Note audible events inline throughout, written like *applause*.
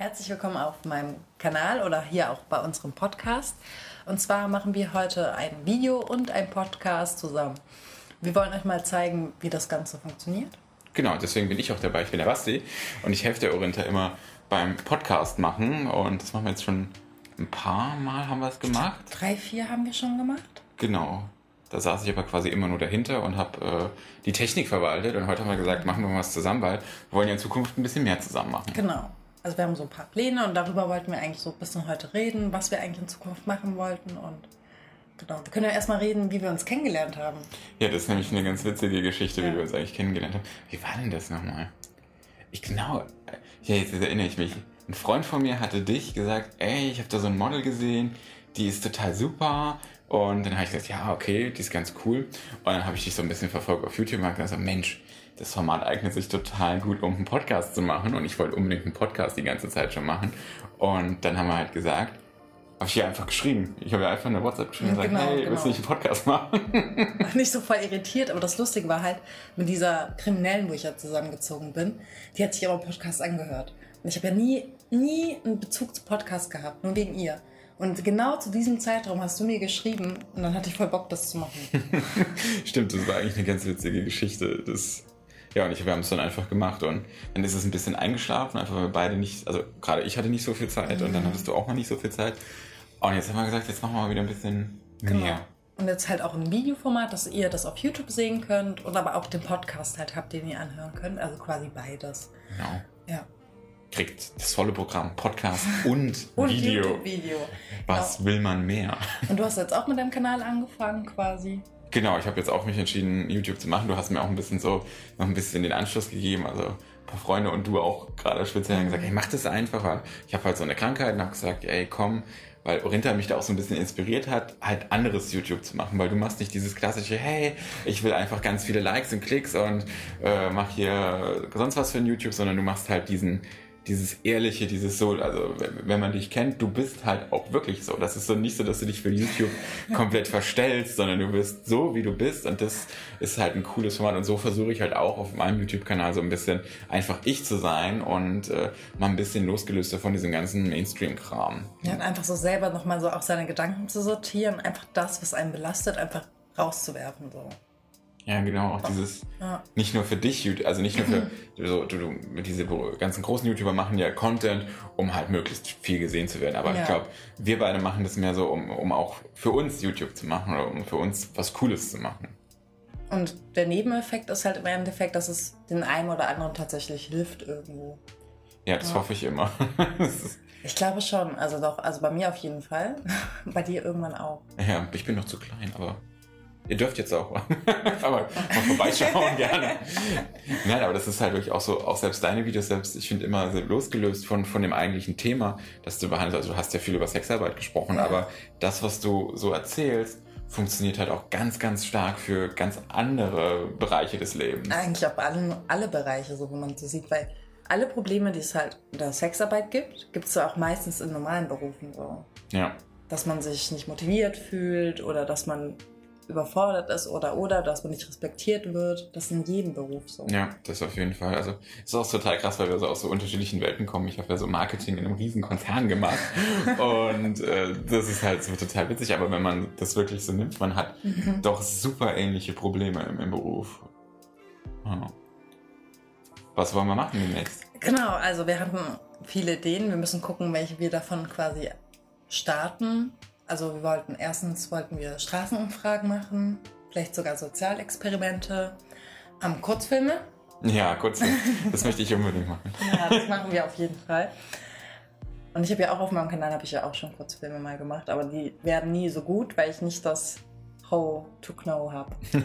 Herzlich willkommen auf meinem Kanal oder hier auch bei unserem Podcast. Und zwar machen wir heute ein Video und ein Podcast zusammen. Wir wollen euch mal zeigen, wie das Ganze funktioniert. Genau, deswegen bin ich auch dabei. Ich bin der Basti und ich helfe der Orinta immer beim Podcast machen. Und das machen wir jetzt schon ein paar Mal haben wir es gemacht. Drei, vier haben wir schon gemacht. Genau. Da saß ich aber quasi immer nur dahinter und habe äh, die Technik verwaltet. Und heute haben wir gesagt, machen wir mal was zusammen, weil wir wollen ja in Zukunft ein bisschen mehr zusammen machen. Genau. Also wir haben so ein paar Pläne und darüber wollten wir eigentlich so ein bisschen heute reden, was wir eigentlich in Zukunft machen wollten. Und genau, wir können ja erstmal reden, wie wir uns kennengelernt haben. Ja, das ist nämlich eine ganz witzige Geschichte, Ja. wie wir uns eigentlich kennengelernt haben. Wie war denn das nochmal? Ich genau, ja, jetzt erinnere ich mich. Ein Freund von mir hatte dich gesagt, ey, ich habe da so ein Model gesehen, die ist total super. Und dann habe ich gesagt, ja, okay, die ist ganz cool. Und dann habe ich dich so ein bisschen verfolgt auf YouTube und habe gesagt, Mensch, das Format eignet sich total gut, um einen Podcast zu machen. Und ich wollte unbedingt einen Podcast die ganze Zeit schon machen. Und dann haben wir halt gesagt, habe ich ihr einfach geschrieben. Ich habe ihr einfach eine WhatsApp geschrieben und gesagt, Genau, hey, willst du genau. nicht einen Podcast machen? Nicht so voll irritiert, aber das Lustige war halt, mit dieser Kriminellen, wo ich ja zusammengezogen bin, die hat sich aber Podcast angehört. Und ich habe ja nie, nie einen Bezug zu Podcast gehabt, nur wegen ihr. Und genau zu diesem Zeitraum hast du mir geschrieben und dann hatte ich voll Bock, das zu machen. *laughs* Stimmt, das war eigentlich eine ganz witzige Geschichte. Das, ja, und ich, wir haben es dann einfach gemacht und dann ist es ein bisschen eingeschlafen, einfach weil wir beide nicht, also gerade ich hatte nicht so viel Zeit und dann hattest du auch mal nicht so viel Zeit. Und jetzt haben wir gesagt, jetzt machen wir mal wieder ein bisschen mehr. Und jetzt halt auch ein Videoformat, dass ihr das auf YouTube sehen könnt und aber auch den Podcast halt habt, den ihr anhören könnt. Also quasi beides. Genau. Ja. Kriegt das volle Programm, Podcast *laughs* und, Und Video. YouTube-Video. Was will man mehr? Und du hast jetzt auch mit deinem Kanal angefangen quasi. Genau, ich habe jetzt auch mich entschieden, YouTube zu machen. Du hast mir auch ein bisschen so, noch ein bisschen den Anschluss gegeben. Also ein paar Freunde und du auch gerade speziell gesagt, hey, mach das einfach. Weil ich habe halt so eine Krankheit und habe gesagt, ey, komm, weil Orinta mich da auch so ein bisschen inspiriert hat, halt anderes YouTube zu machen, weil du machst nicht dieses klassische, hey, ich will einfach ganz viele Likes und Klicks und äh, mach hier sonst was für ein YouTube, sondern du machst halt diesen dieses ehrliche, dieses so, also wenn- man dich kennt, du bist halt auch wirklich so. Das ist so nicht so, dass du dich für YouTube *laughs* komplett verstellst, sondern du bist so, wie du bist und das ist halt ein cooles Format und so versuche ich halt auch auf meinem YouTube-Kanal so ein bisschen einfach ich zu sein und äh, mal ein bisschen losgelöster von diesem ganzen Mainstream-Kram. Ja, und einfach so selber nochmal so auch seine Gedanken zu sortieren, einfach das, was einen belastet, einfach rauszuwerfen. So. Ja, genau, auch dieses, Ja. nicht nur für dich, also nicht nur für, *laughs* so, du, du, diese ganzen großen YouTuber machen ja Content, um halt möglichst viel gesehen zu werden. Aber Ja. ich glaube, wir beide machen das mehr so, um, um auch für uns YouTube zu machen oder um für uns was Cooles zu machen. Und der Nebeneffekt ist halt im Endeffekt, dass es den einen oder anderen tatsächlich hilft irgendwo. Ja, das Ja. hoffe ich immer. *laughs* Ich glaube schon, also doch, also bei mir auf jeden Fall. *laughs* bei dir irgendwann auch. ja, ich bin noch zu klein, aber ihr dürft jetzt auch. *laughs* aber mal vorbeischauen gerne. Nein, aber das ist halt wirklich auch so, auch selbst deine Videos selbst, ich finde immer losgelöst von, von dem eigentlichen Thema, das du behandelst. Also du hast ja viel über Sexarbeit gesprochen, Ja. aber das, was du so erzählst, funktioniert halt auch ganz, ganz stark für ganz andere Bereiche des Lebens. Eigentlich auf allen, alle Bereiche, so wie man so sieht, weil alle Probleme, die es halt in der Sexarbeit gibt, gibt es ja auch meistens in normalen Berufen so. Ja. Dass man sich nicht motiviert fühlt oder dass man überfordert ist oder oder dass man nicht respektiert wird. Das ist in jedem Beruf so. Ja, das auf jeden Fall. Also ist auch total krass, weil wir so aus so unterschiedlichen Welten kommen. Ich habe ja so Marketing in einem riesen Konzern gemacht *laughs* und äh, das ist halt so total witzig. Aber wenn man das wirklich so nimmt, man hat Mhm. doch super ähnliche Probleme im, im Beruf. Ja. Was wollen wir machen demnächst? Genau, also wir hatten viele Ideen. Wir müssen gucken, welche wir davon quasi starten. Also wir wollten erstens wollten wir Straßenumfragen machen, vielleicht sogar Sozialexperimente, ähm, Kurzfilme. Ja, kurz. Das möchte ich unbedingt machen. Ja, das machen wir auf jeden Fall. Und ich habe ja auch auf meinem Kanal habe ich ja auch schon Kurzfilme mal gemacht, aber die werden nie so gut, weil ich nicht das How to Know habe. *laughs*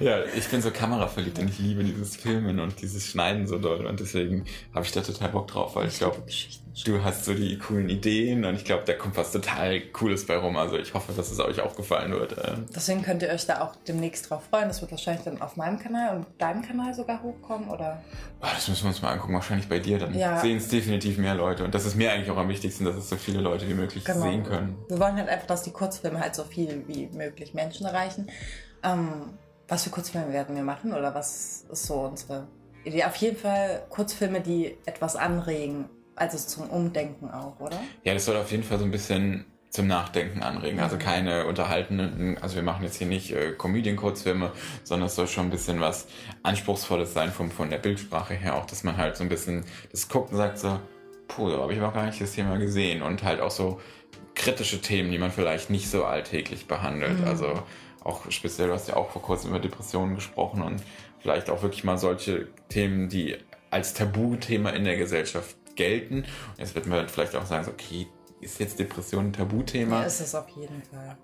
ja, ich bin so kameraverliebt und ich liebe dieses Filmen und dieses Schneiden so doll und deswegen habe ich da total Bock drauf, weil ich glaube, du hast so die coolen Ideen und ich glaube, da kommt was total Cooles bei rum. Also ich hoffe, dass es euch auch gefallen wird. Äh, Deswegen könnt ihr euch da auch demnächst drauf freuen. Das wird wahrscheinlich dann auf meinem Kanal und deinem Kanal sogar hochkommen, oder? ah, das müssen wir uns mal angucken. Wahrscheinlich bei dir. Dann Ja. sehen es definitiv mehr Leute. Und das ist mir eigentlich auch am wichtigsten, dass es so viele Leute wie möglich sehen können. Wir wollen halt einfach, dass die Kurzfilme halt so viel wie möglich Menschen erreichen. Ähm, was für Kurzfilme werden wir machen oder was ist so unsere Ja, auf jeden Fall Kurzfilme, die etwas anregen. Also zum Umdenken auch, oder? Ja, das soll auf jeden Fall so ein bisschen zum Nachdenken anregen. Also keine unterhaltenden, also wir machen jetzt hier nicht äh, Comedian-Kurzfilme, sondern es soll schon ein bisschen was Anspruchsvolles sein vom, von der Bildsprache her auch, dass man halt so ein bisschen das guckt und sagt so, puh, da habe ich noch gar nicht das Thema gesehen und halt auch so kritische Themen, die man vielleicht nicht so alltäglich behandelt. Mhm. Also auch speziell, du hast ja auch vor kurzem über Depressionen gesprochen und vielleicht auch wirklich mal solche Themen, die als Tabuthema in der Gesellschaft gelten. Und jetzt wird man vielleicht auch sagen, okay, ist jetzt Depression ein Tabuthema? Ja, ist es auf jeden Fall.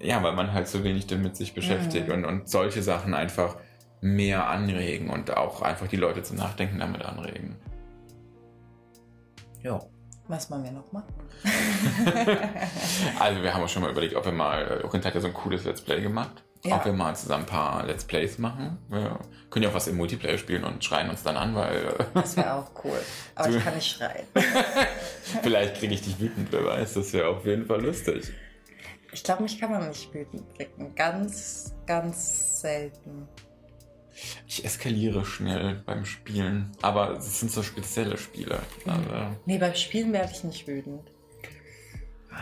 Ja, weil man halt so wenig damit sich beschäftigt mhm. und, und solche Sachen einfach mehr anregen und auch einfach die Leute zum Nachdenken damit anregen. Ja. Was wollen wir noch machen? *laughs* also wir haben uns schon mal überlegt, ob wir mal, Orient hat ja so ein cooles Let's Play gemacht. Ja. Ob wir mal zusammen ein paar Let's Plays machen. Wir können ja auch was im Multiplayer spielen und schreien uns dann an, weil. *laughs* Das wäre auch cool. Aber ich kann nicht schreien. *laughs* Vielleicht kriege ich dich wütend, wer weiß. Das wäre auf jeden Fall lustig. Ich glaube, mich kann man nicht wütend kriegen. Ganz, ganz selten. Ich eskaliere schnell beim Spielen, aber es sind so spezielle Spiele. Also. Nee, beim Spielen werde ich nicht wütend.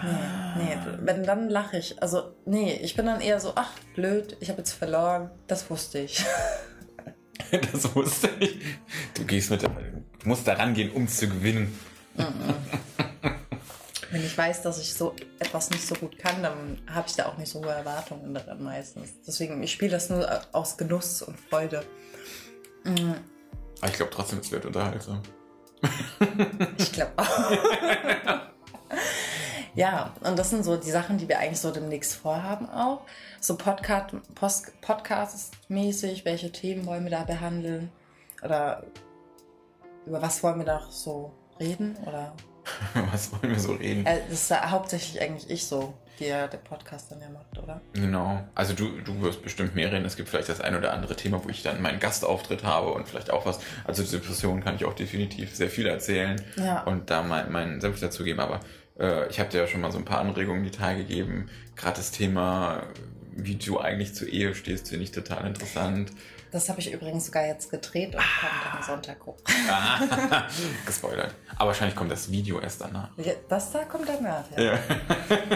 Nee, nee, wenn dann lache ich. Also, nee, ich bin dann eher so, ach, blöd, ich habe jetzt verloren. Das wusste ich. *laughs* das wusste ich. Du gehst mit, du musst da rangehen, um zu gewinnen. *laughs* Wenn ich weiß, dass ich so etwas nicht so gut kann, dann habe ich da auch nicht so hohe Erwartungen daran meistens. Deswegen, ich spiele das nur aus Genuss und Freude. Mhm. Aber ich glaube trotzdem, es wird unterhaltsam. *laughs* Ich glaube auch. *laughs* ja, und das sind so die Sachen, die wir eigentlich so demnächst vorhaben auch. So Podcast, Podcast-mäßig, welche Themen wollen wir da behandeln? Oder über was wollen wir da so reden? Oder *laughs* Was wollen wir so reden? Äh, das ist ja hauptsächlich eigentlich ich so, der der Podcast dann ja macht, oder? Genau. Also du, du wirst bestimmt mehr reden. Es gibt vielleicht das ein oder andere Thema, wo ich dann meinen Gastauftritt habe und vielleicht auch was. Also zur Depression kann ich auch definitiv sehr viel erzählen ja. und da mein, meinen Senf dazu geben. Aber äh, ich habe dir ja schon mal so ein paar Anregungen die Tage gegeben. Gerade das Thema, wie du eigentlich zur Ehe stehst, finde ich total interessant. Das habe ich übrigens sogar jetzt gedreht und kann dann Sonntag gucken. *laughs* Gespoilert. Aber wahrscheinlich kommt das Video erst danach. Das da kommt danach, ja. ja.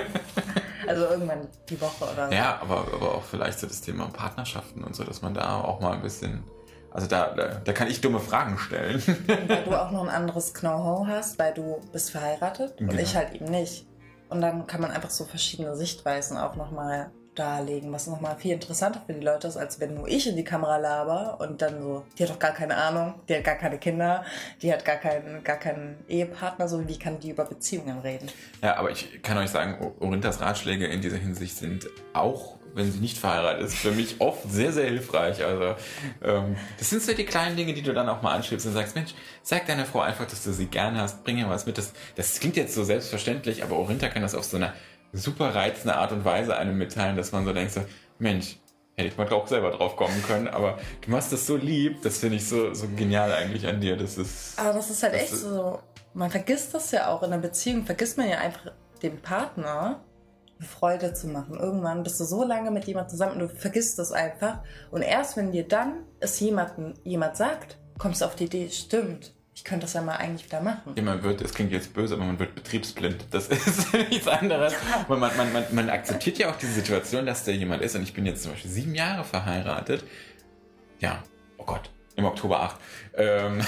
*laughs* also irgendwann die Woche oder so. Ja, aber, aber auch vielleicht so das Thema Partnerschaften und so, dass man da auch mal ein bisschen. Also da, da, da kann ich dumme Fragen stellen. weil du *laughs* auch noch ein anderes Know-how hast, weil du bist verheiratet genau. und ich halt eben nicht. Und dann kann man einfach so verschiedene Sichtweisen auch nochmal darlegen, was nochmal viel interessanter für die Leute ist, als wenn nur ich in die Kamera laber und dann so, die hat doch gar keine Ahnung, die hat gar keine Kinder, die hat gar keinen, gar keinen Ehepartner, so wie kann die über Beziehungen reden? Ja, aber ich kann euch sagen, Orintas Ratschläge in dieser Hinsicht sind auch wenn sie nicht verheiratet ist, für mich oft sehr, sehr hilfreich. Also ähm, das sind so die kleinen Dinge, die du dann auch mal anschiebst und sagst, Mensch, sag deiner Frau einfach, dass du sie gern hast, bring ihr was mit. Das, das klingt jetzt so selbstverständlich, aber Orinta kann das auf so einer super reizende Art und Weise einem mitteilen, dass man so denkt, so, Mensch, hätte ich mal auch selber drauf kommen können, aber du machst das so lieb, das finde ich so, so genial eigentlich an dir. Das ist, aber das ist halt das echt ist, so, man vergisst das ja auch in einer Beziehung, vergisst man ja einfach dem Partner Freude zu machen. Irgendwann bist du so lange mit jemandem zusammen und du vergisst das einfach. Und erst wenn dir dann es jemanden, jemand sagt, kommst du auf die Idee, stimmt, ich könnte das ja mal eigentlich wieder machen. Ja, man wird, es klingt jetzt böse, aber man wird betriebsblind. Das *laughs* ist nichts anderes. Ja. Man, man, man, man akzeptiert ja auch die Situation, dass da jemand ist. Und ich bin jetzt zum Beispiel sieben Jahre verheiratet. Ja, oh Gott, im Oktober acht. Ähm,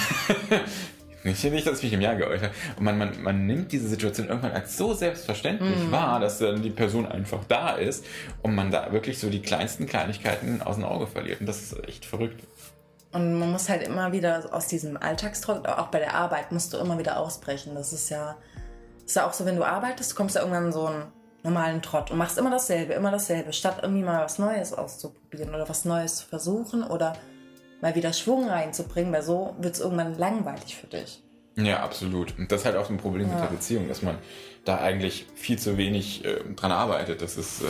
*laughs* nicht, nicht, dass ich mich im Jahr geäußert habe. Und man, man, man nimmt diese Situation irgendwann als so selbstverständlich mhm. wahr, dass dann die Person einfach da ist und man da wirklich so die kleinsten Kleinigkeiten aus dem Auge verliert. Und das ist echt verrückt. Und man muss halt immer wieder aus diesem Alltagstrott, auch bei der Arbeit, musst du immer wieder ausbrechen. Das ist ja, ist ja auch so, wenn du arbeitest, kommst du irgendwann in so einen normalen Trott und machst immer dasselbe, immer dasselbe, statt irgendwie mal was Neues auszuprobieren oder was Neues zu versuchen oder mal wieder Schwung reinzubringen, weil so wird es irgendwann langweilig für dich. Ja, absolut. Und das ist halt auch so ein Problem ja. mit der Beziehung, dass man da eigentlich viel zu wenig äh, dran arbeitet. Das ist, äh,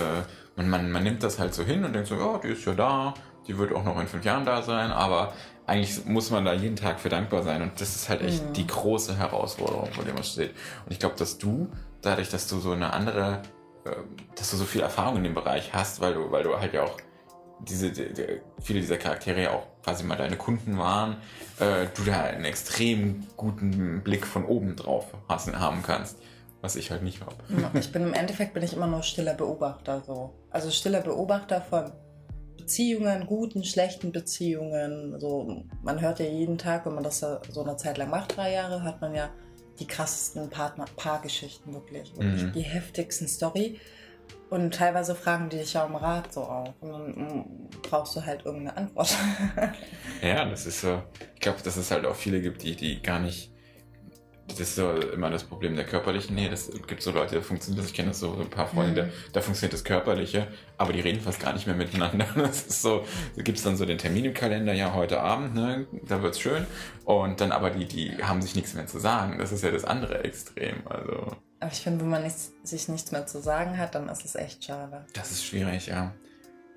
man, man, man nimmt das halt so hin und denkt so, ja, die ist ja da, die wird auch noch in fünf Jahren da sein, aber eigentlich muss man da jeden Tag für dankbar sein und das ist halt echt mhm. die große Herausforderung, vor der man steht. Und ich glaube, dass du, dadurch, dass du so eine andere, ähm, dass du so viel Erfahrung in dem Bereich hast, weil du, weil du halt ja auch diese, die, die, viele dieser Charaktere ja auch quasi mal deine Kunden waren, äh, du da einen extrem guten Blick von oben drauf hast, haben kannst. Was ich halt nicht habe. Ich bin im Endeffekt bin ich immer nur stiller Beobachter so. Also stiller Beobachter von Beziehungen, guten, schlechten Beziehungen. So, man hört ja jeden Tag, wenn man das so eine Zeit lang macht, drei Jahre, hat man ja die krassesten Partner Paargeschichten wirklich. wirklich mhm. Die heftigsten Story. Und teilweise fragen die dich ja um Rat so auch. Und dann mm, brauchst du halt irgendeine Antwort. *laughs* ja, das ist so. Ich glaube, dass es halt auch viele gibt, die, die gar nicht das ist so immer das Problem der körperlichen Nähe. Das gibt so Leute, da funktioniert das. Ich kenne das so, ein paar Freunde, mhm. da, da, funktioniert das Körperliche, aber die reden fast gar nicht mehr miteinander. *laughs* Das ist so, da gibt es dann so den Termin im Kalender, ja, heute Abend, ne, da wird's schön. Und dann aber die, die haben sich nichts mehr zu sagen. Das ist ja das andere Extrem. Also. Aber ich finde, wenn man nichts, sich nichts mehr zu sagen hat, dann ist es echt schade. Das ist schwierig, ja.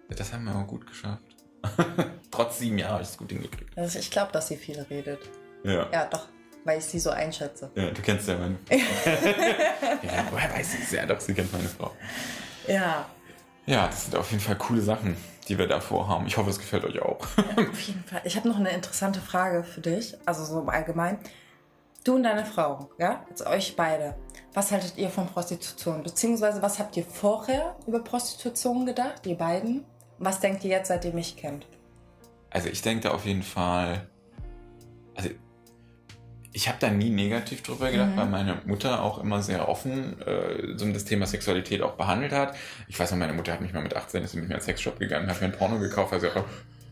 Das haben wir auch gut geschafft. *laughs* Trotz sieben Jahren habe ich es gut hingekriegt. Also ich glaube, dass sie viel redet. Ja. Ja, doch weil ich sie so einschätze. Ja, du kennst ja meine Frau. *laughs* ja, woher weiß sie es? Ja, doch, sie kennt meine Frau. Ja. Ja, das sind auf jeden Fall coole Sachen, die wir da vorhaben. Ich hoffe, es gefällt euch auch. ja, auf jeden Fall. Ich habe noch eine interessante Frage für dich, also so im Allgemeinen. Du und deine Frau, ja, jetzt euch beide. Was haltet ihr von Prostitution? Beziehungsweise was habt ihr vorher über Prostitution gedacht, ihr beiden? Was denkt ihr jetzt, seit ihr mich kennt? Also ich denke da auf jeden Fall, also ich habe da nie negativ drüber gedacht, mhm. weil meine Mutter auch immer sehr offen äh, so das Thema Sexualität auch behandelt hat. Ich weiß noch, meine Mutter hat mich mal mit 18 ist mit mir in den Sexshop gegangen, hat mir ein Porno gekauft, also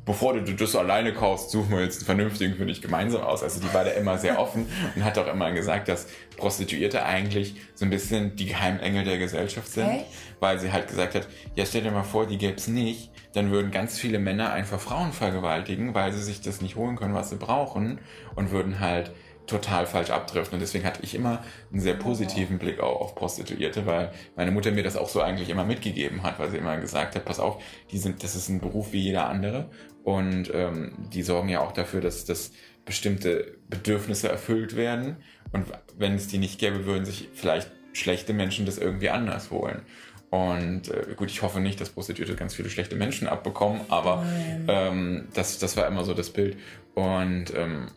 bevor du das alleine kaufst, suchen wir jetzt einen vernünftigen für dich gemeinsam aus. Also die war da immer sehr offen und hat auch immer gesagt, dass Prostituierte eigentlich so ein bisschen die Geheimengel der Gesellschaft sind, okay. weil sie halt gesagt hat, ja stell dir mal vor, die gäbe es nicht, dann würden ganz viele Männer einfach Frauen vergewaltigen, weil sie sich das nicht holen können, was sie brauchen und würden halt total falsch abdriften. Und deswegen hatte ich immer einen sehr positiven Blick auch auf Prostituierte, weil meine Mutter mir das auch so eigentlich immer mitgegeben hat, weil sie immer gesagt hat, pass auf, die sind, das ist ein Beruf wie jeder andere. Und ähm, die sorgen ja auch dafür, dass, dass bestimmte Bedürfnisse erfüllt werden. Und wenn es die nicht gäbe, würden sich vielleicht schlechte Menschen das irgendwie anders holen. Und äh, gut, ich hoffe nicht, dass Prostituierte ganz viele schlechte Menschen abbekommen, aber ähm, das, das war immer so das Bild. Und ähm,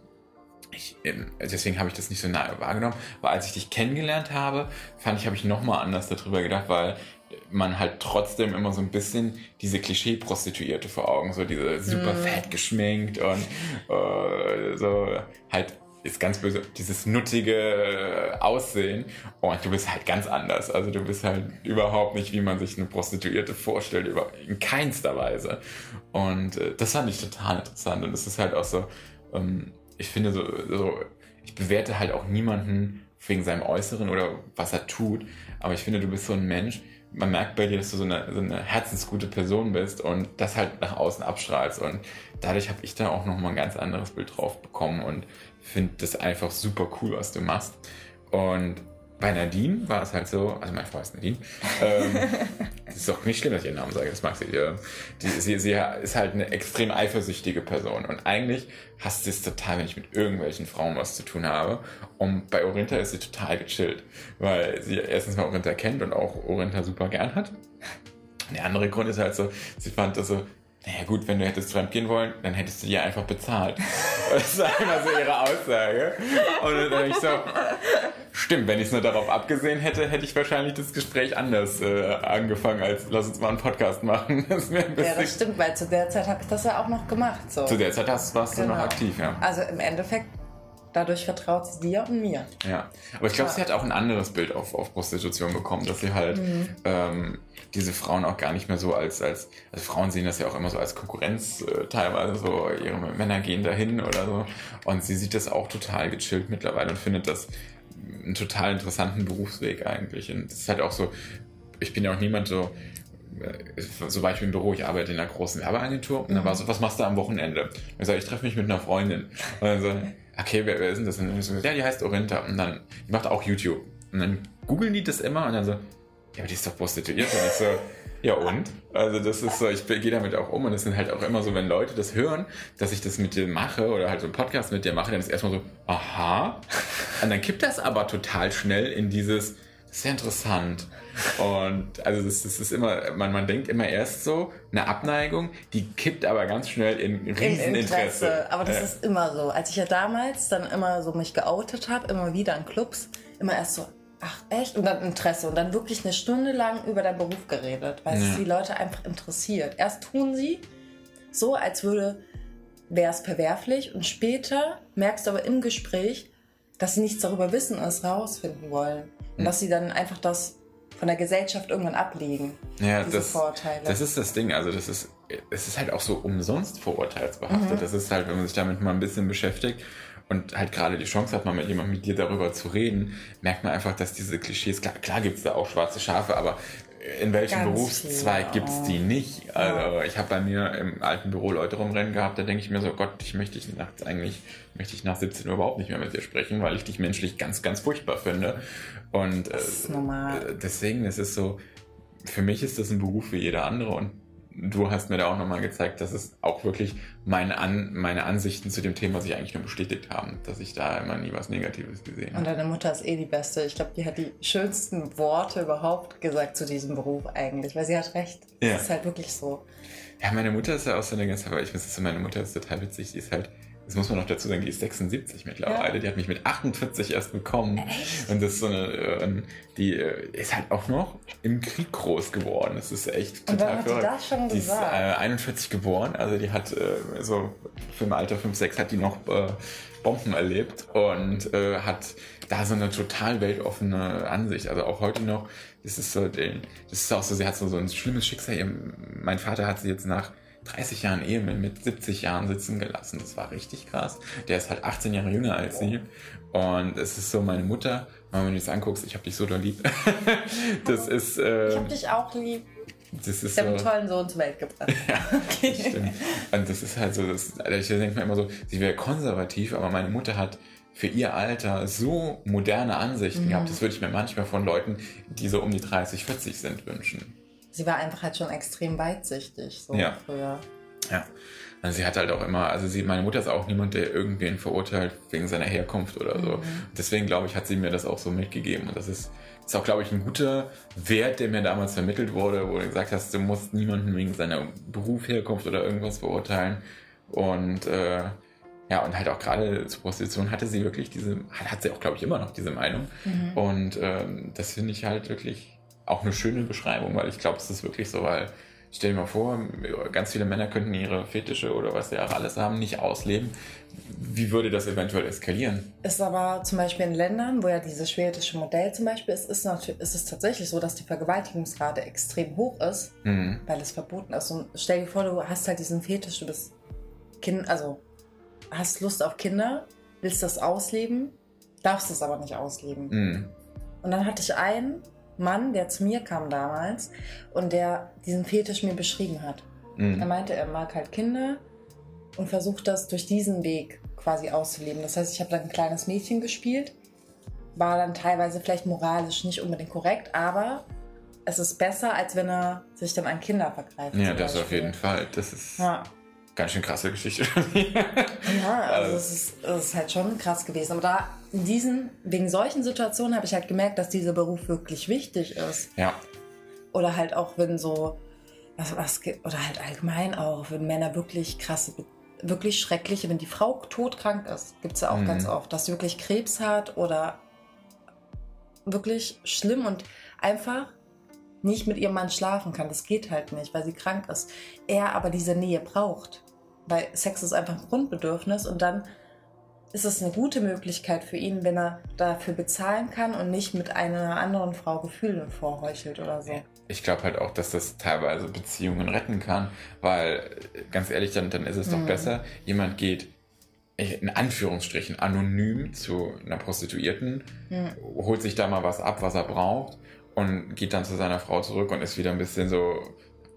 ich, ähm, deswegen habe ich das nicht so nah wahrgenommen. Aber als ich dich kennengelernt habe, fand ich, habe ich nochmal anders darüber gedacht, weil man halt trotzdem immer so ein bisschen diese Klischee-Prostituierte vor Augen, so diese super mm. fett geschminkt und äh, so halt ist ganz böse, dieses nuttige Aussehen und du bist halt ganz anders. Also du bist halt überhaupt nicht, wie man sich eine Prostituierte vorstellt, in keinster Weise. Und äh, das fand ich total interessant und es ist halt auch so, ähm, ich finde so, so, ich bewerte halt auch niemanden wegen seinem Äußeren oder was er tut, aber ich finde, du bist so ein Mensch, man merkt bei dir, dass du so eine, so eine herzensgute Person bist und das halt nach außen abstrahlst. Und dadurch habe ich da auch nochmal ein ganz anderes Bild drauf bekommen und finde das einfach super cool, was du machst. Und bei Nadine war es halt so, also meine Frau ist Nadine, ähm, *laughs* das ist doch nicht schlimm, dass ich ihren Namen sage, das mag sie. Die, sie, sie ist halt eine extrem eifersüchtige Person und eigentlich hasst sie es total, wenn ich mit irgendwelchen Frauen was zu tun habe und bei Orinta ist sie total gechillt, weil sie erstens mal Orinta kennt und auch Orinta super gern hat. Der andere Grund ist halt so, sie fand das so, naja gut, wenn du hättest fremdgehen wollen, dann hättest du dir einfach bezahlt. *laughs* Das war immer so ihre Aussage. Und dann ich so, stimmt, wenn ich es nur darauf abgesehen hätte, hätte ich wahrscheinlich das Gespräch anders äh, angefangen, als lass uns mal einen Podcast machen. *laughs* Das ja, das stimmt, weil zu der Zeit habe ich das ja auch noch gemacht. So. Zu der Zeit hast, warst genau. du noch genau. aktiv, ja. Also im Endeffekt Dadurch vertraut sie dir und mir. Ja, aber ich glaube, sie hat auch ein anderes Bild auf, auf Prostitution bekommen, dass sie halt mhm. ähm, diese Frauen auch gar nicht mehr so als, als, also Frauen sehen das ja auch immer so als Konkurrenz äh, teilweise, so ihre Männer gehen dahin oder so. Und sie sieht das auch total gechillt mittlerweile und findet das einen total interessanten Berufsweg eigentlich. Und das ist halt auch so, ich bin ja auch niemand so, äh, so war ich im Büro, ich arbeite in einer großen Werbeagentur und mhm. dann war so, was machst du am Wochenende? ich sage, ich treffe mich mit einer Freundin. Und dann so, okay, wer, wer ist denn das? Und dann so, ja, die heißt Orinta. Und dann, die macht auch YouTube. Und dann googeln die das immer und dann so, ja, aber die ist doch prostituiert. Und ich so, ja und? Also das ist so, ich gehe damit auch um und es sind halt auch immer so, wenn Leute das hören, dass ich das mit dir mache oder halt so einen Podcast mit dir mache, dann ist erstmal so, aha. Und dann kippt das aber total schnell in dieses, sehr interessant. Und also das, das ist immer, man, man denkt immer erst so, eine Abneigung, die kippt aber ganz schnell in Rieseninteresse. Interesse. Aber das ja. ist immer so. Als ich ja damals dann immer so mich geoutet habe, immer wieder in Clubs, immer erst so, ach echt? Und dann Interesse. Und dann wirklich eine Stunde lang über deinen Beruf geredet, weil ja. es die Leute einfach interessiert. Erst tun sie so, als würde, wäre es verwerflich und später merkst du aber im Gespräch, dass sie nichts darüber wissen und es rausfinden wollen. Und hm. dass sie dann einfach das von der Gesellschaft irgendwann ablegen. Ja, diese das, Vorurteile. das ist das Ding. Also das ist, es ist halt auch so umsonst vorurteilsbehaftet. Mhm. Das ist halt, wenn man sich damit mal ein bisschen beschäftigt und halt gerade die Chance hat, mal mit jemandem mit dir darüber zu reden, merkt man einfach, dass diese Klischees, klar, klar gibt es da auch schwarze Schafe, aber in welchem Ganz Berufszweig gibt es die nicht? Also ich habe bei mir im alten Büro Leute rumrennen gehabt, da denke ich mir so, Gott, ich möchte dich nachts eigentlich, möchte ich nach 17 Uhr überhaupt nicht mehr mit dir sprechen, weil ich dich menschlich ganz, ganz furchtbar finde. Und äh, deswegen ist es so, für mich ist das ein Beruf wie jeder andere und du hast mir da auch nochmal gezeigt, dass es auch wirklich meine, An meine Ansichten zu dem Thema sich eigentlich nur bestätigt haben, dass ich da immer nie was Negatives gesehen habe. Und deine Mutter ist eh die Beste. Ich glaube, die hat die schönsten Worte überhaupt gesagt zu diesem Beruf eigentlich, weil sie hat recht. Ja. Das ist halt wirklich so. Ja, meine Mutter ist ja auch so eine ganz, aber ich muss sagen, meine Mutter ist total witzig, die ist halt das muss man noch dazu sagen, die ist 76 mittlerweile. Ja. Die hat mich mit 48 erst bekommen. Echt? Und das ist so eine, äh, die äh, ist halt auch noch im Krieg groß geworden. Das ist echt total verrückt. Die das schon die ist äh, 41 geboren, also die hat äh, so im Alter 5, 6 hat die noch äh, Bomben erlebt und äh, hat da so eine total weltoffene Ansicht. Also auch heute noch, das ist so, das ist auch so, sie hat so, so ein schlimmes Schicksal. Mein Vater hat sie jetzt nach 30 Jahren Ehe mit 70 Jahren sitzen gelassen. Das war richtig krass. Der ist halt 18 Jahre jünger als sie. Und es ist so meine Mutter, wenn du das anguckst, ich hab dich so da lieb. *laughs* das ist. Äh, ich hab dich auch lieb. Das ist ich habe so, einen tollen Sohn zur Welt gebracht. *laughs* ja, okay. das stimmt. Und das ist halt so, das, also ich denke mir immer so, sie wäre konservativ, aber meine Mutter hat für ihr Alter so moderne Ansichten mhm. gehabt. Das würde ich mir manchmal von Leuten, die so um die 30, 40 sind, wünschen sie war einfach halt schon extrem weitsichtig so ja. früher. Ja. Also sie hat halt auch immer, also sie, meine Mutter ist auch niemand, der irgendwen verurteilt wegen seiner Herkunft oder so. Mhm. Deswegen glaube ich, hat sie mir das auch so mitgegeben. Und das ist, ist auch, glaube ich, ein guter Wert, der mir damals vermittelt wurde, wo du gesagt hast, du musst niemanden wegen seiner Beruf, Herkunft oder irgendwas verurteilen. Und äh, ja, und halt auch gerade zur Prostitution hatte sie wirklich diese, hat sie auch, glaube ich, immer noch diese Meinung. Mhm. Und ähm, das finde ich halt wirklich auch eine schöne Beschreibung, weil ich glaube, es ist wirklich so, weil stell dir mal vor, ganz viele Männer könnten ihre Fetische oder was sie auch alles haben, nicht ausleben. Wie würde das eventuell eskalieren? Ist aber zum Beispiel in Ländern, wo ja dieses schwedische Modell zum Beispiel ist, ist, natürlich, ist es tatsächlich so, dass die Vergewaltigungsrate extrem hoch ist, mhm. weil es verboten ist. Und stell dir vor, du hast halt diesen Fetisch, du bist Kind, also hast Lust auf Kinder, willst das ausleben, darfst es aber nicht ausleben. Mhm. Und dann hatte ich einen, Mann, der zu mir kam damals und der diesen Fetisch mir beschrieben hat. Mhm. Er meinte, er mag halt Kinder und versucht das durch diesen Weg quasi auszuleben. Das heißt, ich habe dann ein kleines Mädchen gespielt, war dann teilweise vielleicht moralisch nicht unbedingt korrekt, aber es ist besser, als wenn er sich dann an Kinder vergreift. Ja, das auf jeden Fall. Das ist ja. Ganz schön krasse Geschichte. *laughs* ja, also es ist, ist halt schon krass gewesen. Aber da in diesen, wegen solchen Situationen habe ich halt gemerkt, dass dieser Beruf wirklich wichtig ist. Ja. Oder halt auch, wenn so, was, was, oder halt allgemein auch, wenn Männer wirklich krasse, wirklich schreckliche, wenn die Frau todkrank ist, gibt es ja auch mhm. ganz oft, dass sie wirklich Krebs hat oder wirklich schlimm und einfach nicht mit ihrem Mann schlafen kann. Das geht halt nicht, weil sie krank ist. Er aber diese Nähe braucht. Weil Sex ist einfach ein Grundbedürfnis und dann ist es eine gute Möglichkeit für ihn, wenn er dafür bezahlen kann und nicht mit einer anderen Frau Gefühle vorheuchelt oder so. Ich glaube halt auch, dass das teilweise Beziehungen retten kann, weil ganz ehrlich, dann, dann ist es doch mhm. besser, jemand geht in Anführungsstrichen anonym zu einer Prostituierten, mhm. holt sich da mal was ab, was er braucht und geht dann zu seiner Frau zurück und ist wieder ein bisschen so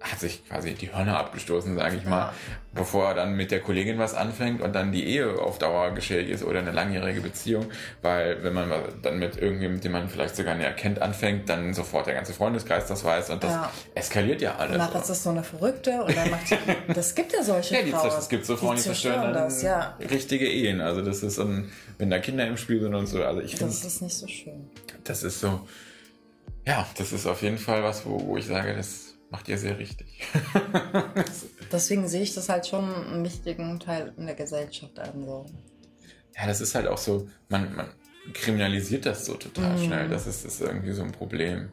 hat sich quasi die Hörner abgestoßen, sage ich mal, bevor er dann mit der Kollegin was anfängt und dann die Ehe auf Dauer geschädigt ist oder eine langjährige Beziehung, weil wenn man dann mit irgendjemandem, den man vielleicht sogar näher kennt, anfängt, dann sofort der ganze Freundeskreis das weiß und das ja. eskaliert ja alles. Danach ist das so eine Verrückte und dann macht die, *laughs* das gibt ja solche ja, die, Frauen. Es gibt so Frauen, die zerstören das, ja. richtige Ehen, also das ist ein, wenn da Kinder im Spiel sind und so, also ich finde... Das ist nicht so schön. Das ist so Ja, das ist auf jeden Fall was, wo, wo ich sage, das macht ihr sehr richtig. *laughs* Deswegen sehe ich das halt schon einen wichtigen Teil in der Gesellschaft an. So. Ja, das ist halt auch so, man, man kriminalisiert das so total Mhm. schnell. Das ist, ist irgendwie so ein Problem.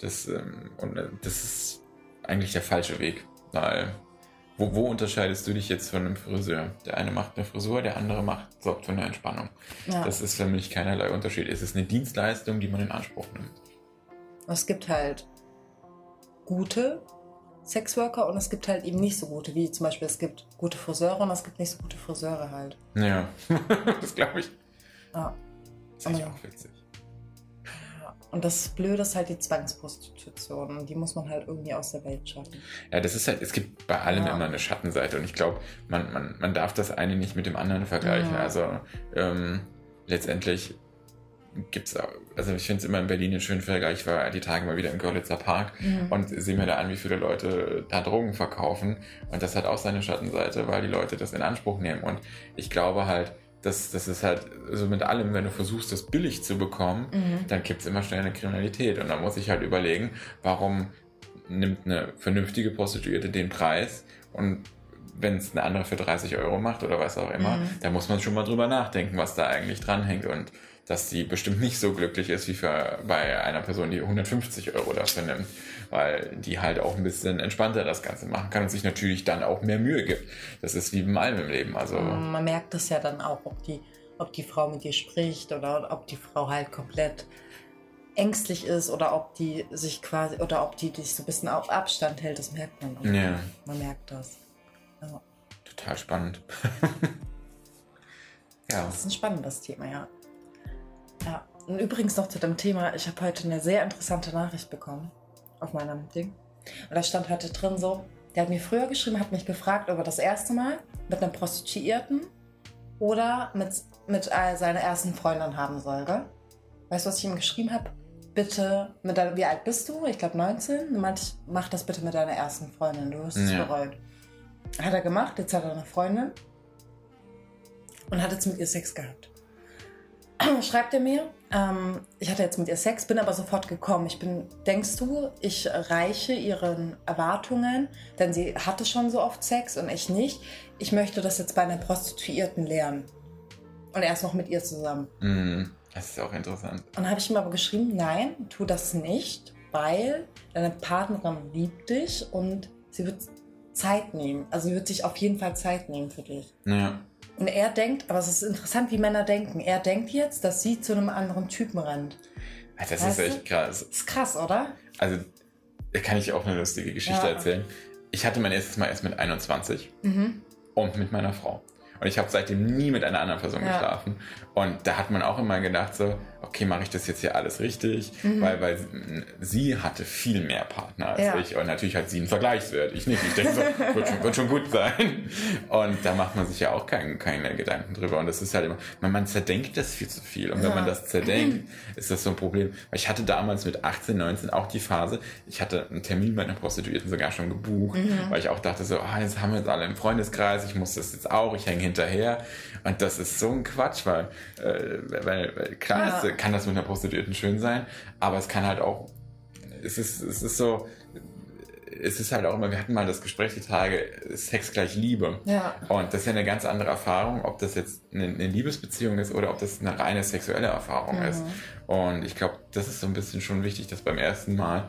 Das, ähm, und äh, das ist eigentlich der falsche Weg. Weil, wo, wo unterscheidest du dich jetzt von einem Friseur? Der eine macht eine Frisur, der andere macht, sorgt für eine Entspannung. Ja. Das ist für mich keinerlei Unterschied. Es ist eine Dienstleistung, die man in Anspruch nimmt. Es gibt halt gute Sexworker und es gibt halt eben nicht so gute, wie zum Beispiel es gibt gute Friseure und es gibt nicht so gute Friseure halt. Ja, *laughs* das glaube ich. Ja. Das ist Ja. auch witzig. Und das Blöde ist halt die Zwangsprostitution und die muss man halt irgendwie aus der Welt schaffen. Ja, das ist halt, es gibt bei allem Ja. immer eine Schattenseite und ich glaube, man, man, man darf das eine nicht mit dem anderen vergleichen. Mhm. Also ähm, letztendlich gibt's auch, also ich finde es immer in Berlin einen schönen Vergleich. Ich war die Tage mal wieder im Görlitzer Park und sehe mir da an, wie viele Leute da Drogen verkaufen und das hat auch seine Schattenseite, weil die Leute das in Anspruch nehmen und ich glaube halt, das, das ist halt so mit allem, wenn du versuchst, das billig zu bekommen, Mhm. dann gibt es immer schnell eine Kriminalität. Und da muss ich halt überlegen, warum nimmt eine vernünftige Prostituierte den Preis und wenn es eine andere für 30 Euro macht oder was auch immer, Mhm. da muss man schon mal drüber nachdenken, was da eigentlich dranhängt und dass die bestimmt nicht so glücklich ist wie für, bei einer Person, die 150 Euro dafür nimmt, weil die halt auch ein bisschen entspannter das Ganze machen kann und sich natürlich dann auch mehr Mühe gibt. Das ist wie bei allem im Leben. Also Und Man merkt das ja dann auch, ob die, ob die Frau mit dir spricht oder ob die Frau halt komplett ängstlich ist oder ob die sich quasi oder ob die dich so ein bisschen auf Abstand hält, das merkt man. auch. Ja. Man merkt das. Ja. total spannend. *laughs* ja. Das ist ein spannendes Thema, ja. Ja. Und übrigens noch zu dem Thema, ich habe heute eine sehr interessante Nachricht bekommen auf meinem Ding. Und da stand heute drin so, der hat mir früher geschrieben, hat mich gefragt, ob er das erste Mal mit einer Prostituierten oder mit, mit seiner ersten Freundin haben soll, gell? Weißt du, was ich ihm geschrieben habe? Bitte, mit deiner, wie alt bist du? Ich glaube 19. Du meinte ich, mach das bitte mit deiner ersten Freundin, du wirst es Ja. bereuen. Hat er gemacht, jetzt hat er eine Freundin und hat jetzt mit ihr Sex gehabt. *clears throat* Schreibt er mir, ähm, ich hatte jetzt mit ihr Sex, bin aber sofort gekommen. Ich bin, denkst du, ich reiche ihren Erwartungen, denn sie hatte schon so oft Sex und ich nicht. Ich möchte das jetzt bei einer Prostituierten lernen. Und er ist noch mit ihr zusammen. Mhm. Das ist auch interessant. Und dann habe ich ihm aber geschrieben, nein, tu das nicht, weil deine Partnerin liebt dich und sie wird Zeit nehmen. Also sie wird sich auf jeden Fall Zeit nehmen für dich. Ja. Und er denkt, aber es ist interessant, wie Männer denken. Er denkt jetzt, dass sie zu einem anderen Typen rennt. Das ist Weißt du? echt krass. Das ist krass, oder? Also, da kann ich auch eine lustige Geschichte Ja. erzählen. Ich hatte mein erstes Mal erst mit 21 Mhm. und mit meiner Frau. Und ich habe seitdem nie mit einer anderen Person Ja. geschlafen. Und da hat man auch immer gedacht so, okay, mache ich das jetzt hier alles richtig? Weil, weil sie hatte viel mehr Partner als Mhm. Ja. ich. Und natürlich hat sie einen Vergleichswert. Ich nicht. Ich denke so, wird schon, wird schon gut sein. Und da macht man sich ja auch keinen, keine Gedanken drüber. Und das ist halt immer, man, man zerdenkt das viel zu viel. Und wenn Ja. man das zerdenkt, ist das so ein Problem. Weil ich hatte damals mit 18, 19 auch die Phase, ich hatte einen Termin bei einer Prostituierten sogar schon gebucht, Mhm. weil ich auch dachte so, ah, jetzt haben wir jetzt alle im Freundeskreis, ich muss das jetzt auch, ich hänge hinterher. Und das ist so ein Quatsch, weil, äh, weil, weil klar Ja. ist, kann das mit einer Prostituierten schön sein, aber es kann halt auch, es ist, es ist so, es ist halt auch immer, wir hatten mal das Gespräch die Tage, Sex gleich Liebe. Ja. Und das ist ja eine ganz andere Erfahrung, ob das jetzt eine, eine Liebesbeziehung ist oder ob das eine reine sexuelle Erfahrung Mhm. ist. Und ich glaube, das ist so ein bisschen schon wichtig, dass beim ersten Mal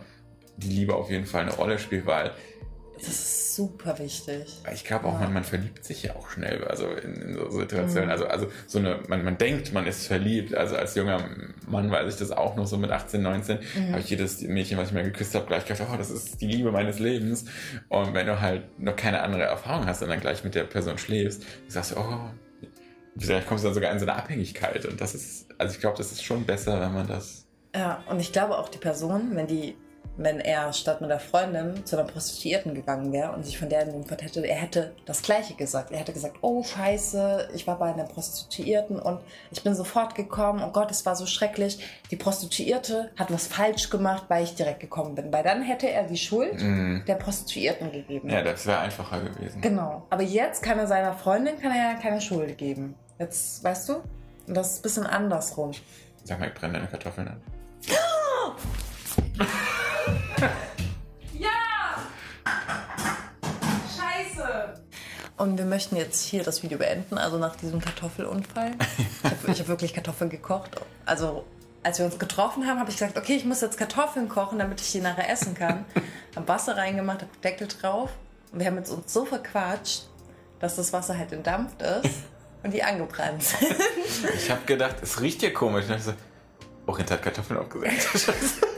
die Liebe auf jeden Fall eine Rolle spielt, weil Das ist super wichtig. ich glaube auch, Ja. man, man verliebt sich ja auch schnell, also in, in so Situationen. Mhm. Also, also so eine, man, man denkt, man ist verliebt. Also als junger Mann weiß ich das auch noch so mit 18, 19, Mhm. habe ich jedes Mädchen, was ich mal geküsst habe, gleich gedacht, oh, das ist die Liebe meines Lebens. Und wenn du halt noch keine andere Erfahrung hast und dann gleich mit der Person schläfst, sagst du, oh, vielleicht kommst du dann sogar in so eine Abhängigkeit. Und das ist, also ich glaube, das ist schon besser, wenn man das. Ja, und ich glaube auch die Person, wenn die, wenn er statt mit der Freundin zu einer Prostituierten gegangen wäre und sich von der entfernt hätte, er hätte das Gleiche gesagt. Er hätte gesagt, oh Scheiße, ich war bei einer Prostituierten und ich bin sofort gekommen. Oh Gott, es war so schrecklich. Die Prostituierte hat was falsch gemacht, weil ich direkt gekommen bin. Weil dann hätte er die Schuld Mm, der Prostituierten gegeben. ja, das wäre einfacher gewesen. Genau. Aber jetzt kann er seiner Freundin kann er ja keine Schuld geben. Jetzt, weißt du? Und das ist ein bisschen andersrum. Sag mal, ich brenne deine Kartoffeln an. *gasps* *laughs* ja! Scheiße! Und wir möchten jetzt hier das Video beenden, also nach diesem Kartoffelunfall. Ich habe hab wirklich Kartoffeln gekocht. Also als wir uns getroffen haben, habe ich gesagt, okay, ich muss jetzt Kartoffeln kochen, damit ich die nachher essen kann. Hab Wasser reingemacht, hab Deckel drauf. Und wir haben jetzt uns so verquatscht, dass das Wasser halt entdampft ist und die angebrannt sind. Ich habe gedacht, es riecht hier komisch. Und ich so, Orient hat Kartoffeln aufgesetzt. *laughs*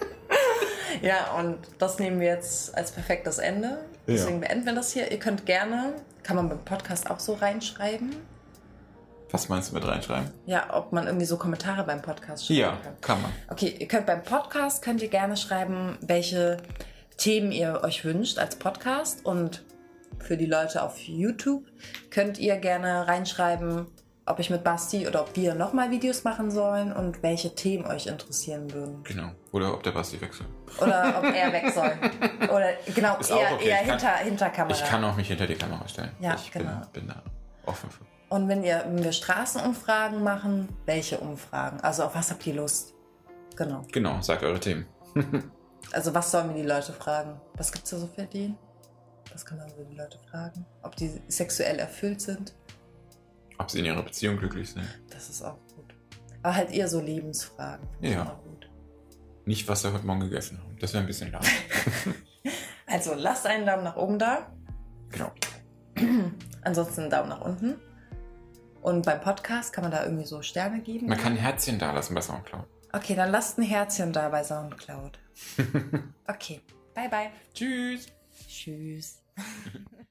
Ja, und das nehmen wir jetzt als perfektes Ende. Deswegen beenden wir das hier. Ihr könnt gerne, kann man beim Podcast auch so reinschreiben. Was meinst du mit reinschreiben? Ja, ob man irgendwie so Kommentare beim Podcast schreiben Ja, kann. kann man. Okay, ihr könnt beim Podcast könnt ihr gerne schreiben, welche Themen ihr euch wünscht als Podcast und für die Leute auf YouTube könnt ihr gerne reinschreiben, ob ich mit Basti oder ob wir nochmal Videos machen sollen und welche Themen euch interessieren würden. Genau. Oder ob der Basti wechselt. Oder ob er weg soll. Oder genau, Ist eher, okay. eher Ich kann- hinter, hinter Kamera. Ich kann auch mich hinter die Kamera stellen. Ja, ich genau. bin, bin da offen für. Und wenn, ihr, wenn wir Straßenumfragen machen, welche Umfragen? Also auf was habt ihr Lust? Genau. Genau, sagt eure Themen. *laughs* Also was sollen wir die Leute fragen? Was gibt es da so für die? Was kann man so die Leute fragen? Ob die sexuell erfüllt sind? Ob sie in ihrer Beziehung glücklich sind. Das ist auch gut. Aber halt eher so Lebensfragen. finde ich Ja. Nicht, was sie heute Morgen gegessen haben. Das wäre ein bisschen laut. *laughs* Also lasst einen Daumen nach oben da. genau. *clears throat* Ansonsten einen Daumen nach unten. Und beim Podcast kann man da irgendwie so Sterne geben. Man kann ein Herzchen da lassen bei Soundcloud. Okay, dann lasst ein Herzchen da bei Soundcloud. *laughs* Okay, bye bye. Tschüss. Tschüss. *laughs*